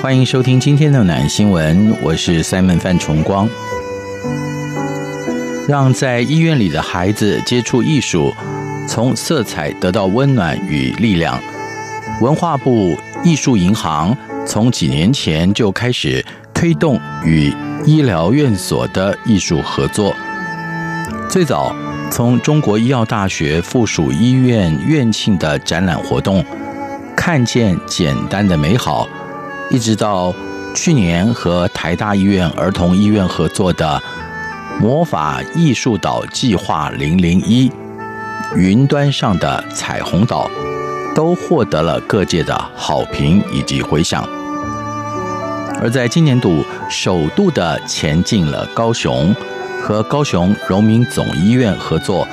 欢迎收听今天的暖新闻，我是 Simon 范崇光。让在医院里的孩子接触艺术，从色彩得到温暖与力量。文化部艺术银行从几年前就开始推动与医疗院所的艺术合作。最早从中国医药大学附属医院院庆的展览活动，看见简单的美好。一直到去年和台大医院儿童医院合作的魔法艺术岛计划零零一，云端上的彩虹岛，都获得了各界的好评以及回响。而在今年度首度的前进了高雄，和高雄荣民总医院合作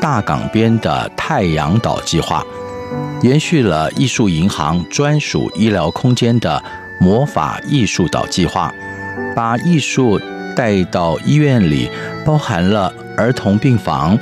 大港边的太阳岛计划，延续了艺术银行专属医疗空间的。魔法艺术岛计划，把艺术带到医院里，包含了儿童病房、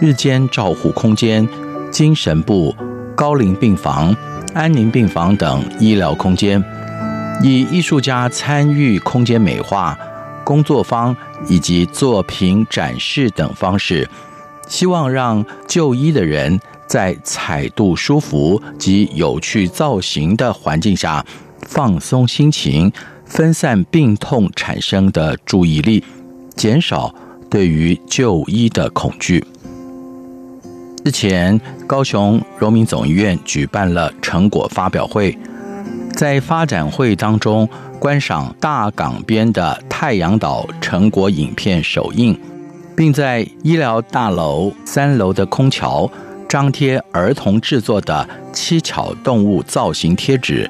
日间照护空间、精神部、高龄病房、安宁病房等医疗空间，以艺术家参与空间美化、工作坊以及作品展示等方式，希望让就医的人在彩度舒服及有趣造型的环境下。放松心情，分散病痛产生的注意力，减少对于就医的恐惧。日前，高雄荣民总医院举办了成果发表会，在发展会当中，观赏大港边的太阳岛成果影片首映，并在医疗大楼三楼的空桥张贴儿童制作的七巧动物造型贴纸。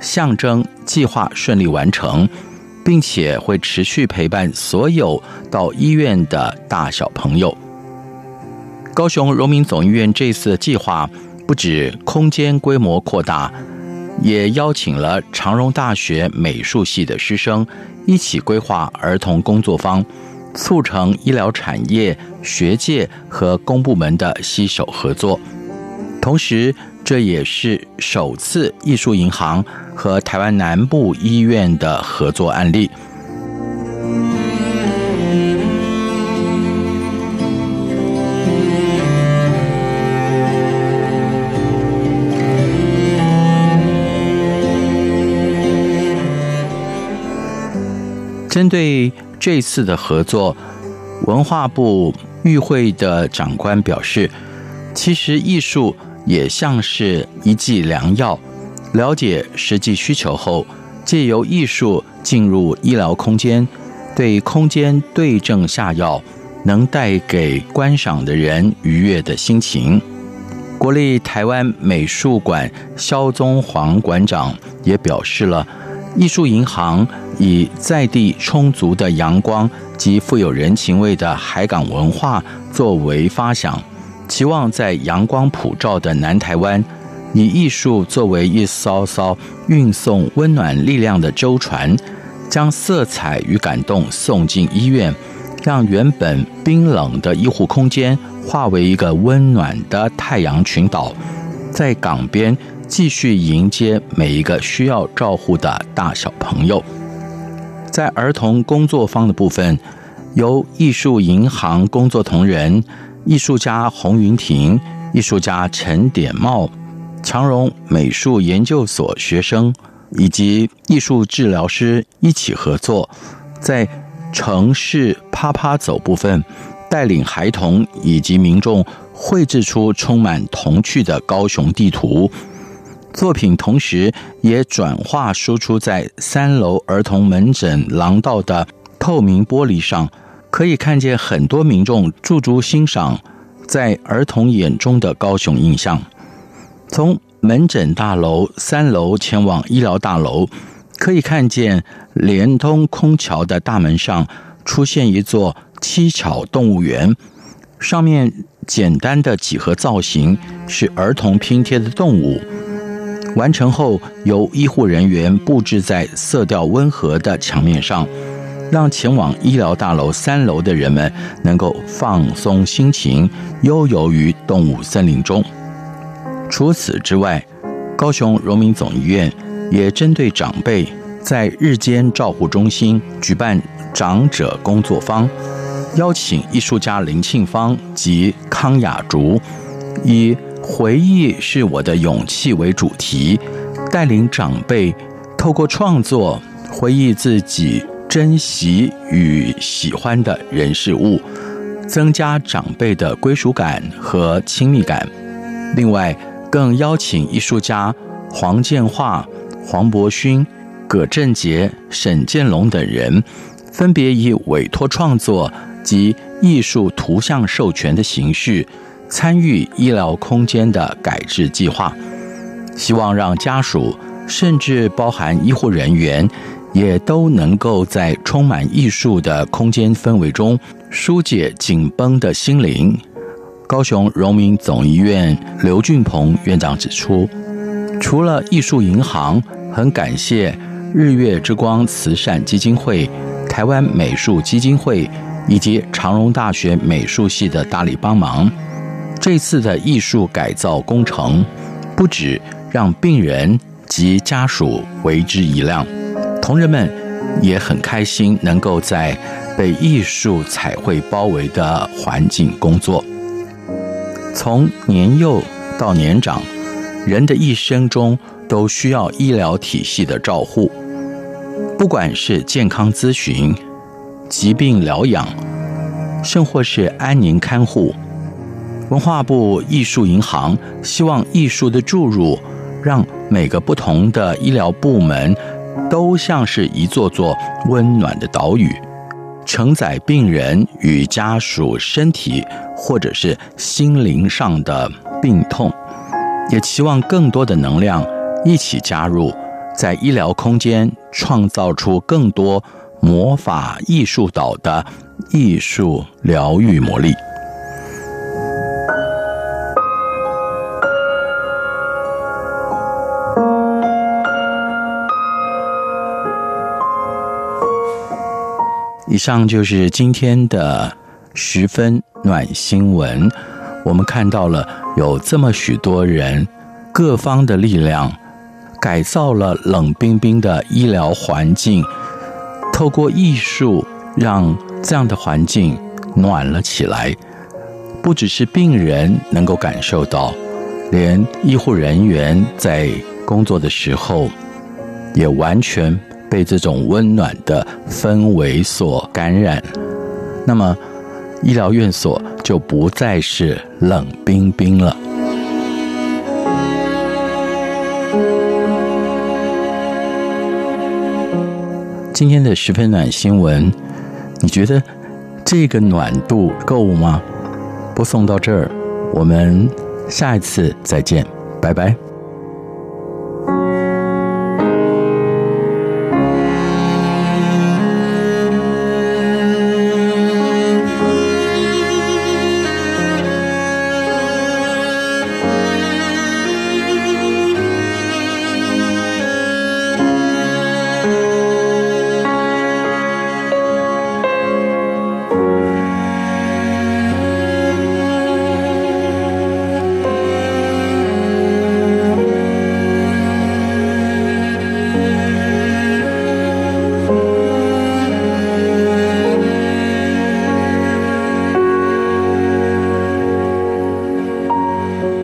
象征计划顺利完成，并且会持续陪伴所有到医院的大小朋友。高雄荣民总医院这次的计划不止空间规模扩大，也邀请了长荣大学美术系的师生一起规划儿童工作坊，促成医疗产业、学界和公部门的携手合作，同时。这也是首次艺术银行和台湾南部医院的合作案例。针对这次的合作，文化部与会的长官表示，其实艺术。也像是一剂良药，了解实际需求后，借由艺术进入医疗空间，对空间对症下药，能带给观赏的人愉悦的心情。国立台湾美术馆萧宗煌馆长也表示了，艺术银行以在地充足的阳光及富有人情味的海港文化作为发想。期望在阳光普照的南台湾，以艺术作为一艘艘运送温暖力量的舟船，将色彩与感动送进医院，让原本冰冷的医护空间化为一个温暖的太阳群岛，在港边继续迎接每一个需要照护的大小朋友。在儿童工作坊的部分，由艺术银行工作同仁。艺术家洪云婷、艺术家陈典茂、长荣美术研究所学生以及艺术治疗师一起合作，在城市趴趴走部分，带领孩童以及民众绘制出充满童趣的高雄地图。作品同时也转化输出在三楼儿童门诊廊道的透明玻璃上，可以看见很多民众驻足欣赏在儿童眼中的高雄印象。从门诊大楼三楼前往医疗大楼，可以看见连通空桥的大门上出现一座七巧动物园，上面简单的几何造型是儿童拼贴的动物。完成后，由医护人员布置在色调温和的墙面上，让前往医疗大楼三楼的人们能够放松心情，悠游于动物森林中。除此之外，高雄荣民总医院也针对长辈，在日间照护中心举办长者工作坊，邀请艺术家林庆芳及康雅竹，以回忆是我的勇气为主题，带领长辈透过创作回忆自己珍惜与喜欢的人事物，增加长辈的归属感和亲密感。另外，更邀请艺术家黄建化、黄伯勋、葛振杰、沈建龙等人，分别以委托创作及艺术图像授权的形式。参与医疗空间的改制计划，希望让家属甚至包含医护人员，也都能够在充满艺术的空间氛围中疏解紧绷的心灵。高雄荣民总医院刘俊鹏院长指出，除了艺术银行，很感谢日月之光慈善基金会、台湾美术基金会以及长荣大学美术系的大力帮忙。这次的艺术改造工程，不止让病人及家属为之一亮，同仁们也很开心，能够在被艺术彩绘包围的环境工作。从年幼到年长，人的一生中都需要医疗体系的照护，不管是健康咨询、疾病疗养，甚或是安宁看护。文化部艺术银行希望艺术的注入，让每个不同的医疗部门都像是一座座温暖的岛屿，承载病人与家属身体或者是心灵上的病痛，也期望更多的能量一起加入，在医疗空间创造出更多魔法艺术岛的艺术疗愈魔力。以上就是今天的十分暖新闻。我们看到了有这么许多人，各方的力量改造了冷冰冰的医疗环境，透过艺术让这样的环境暖了起来。不只是病人能够感受到，连医护人员在工作的时候也完全。被这种温暖的氛围所感染，那么医疗院所就不再是冷冰冰了。今天的十分暖新闻，你觉得这个暖度够吗？播送到这儿，我们下一次再见，拜拜。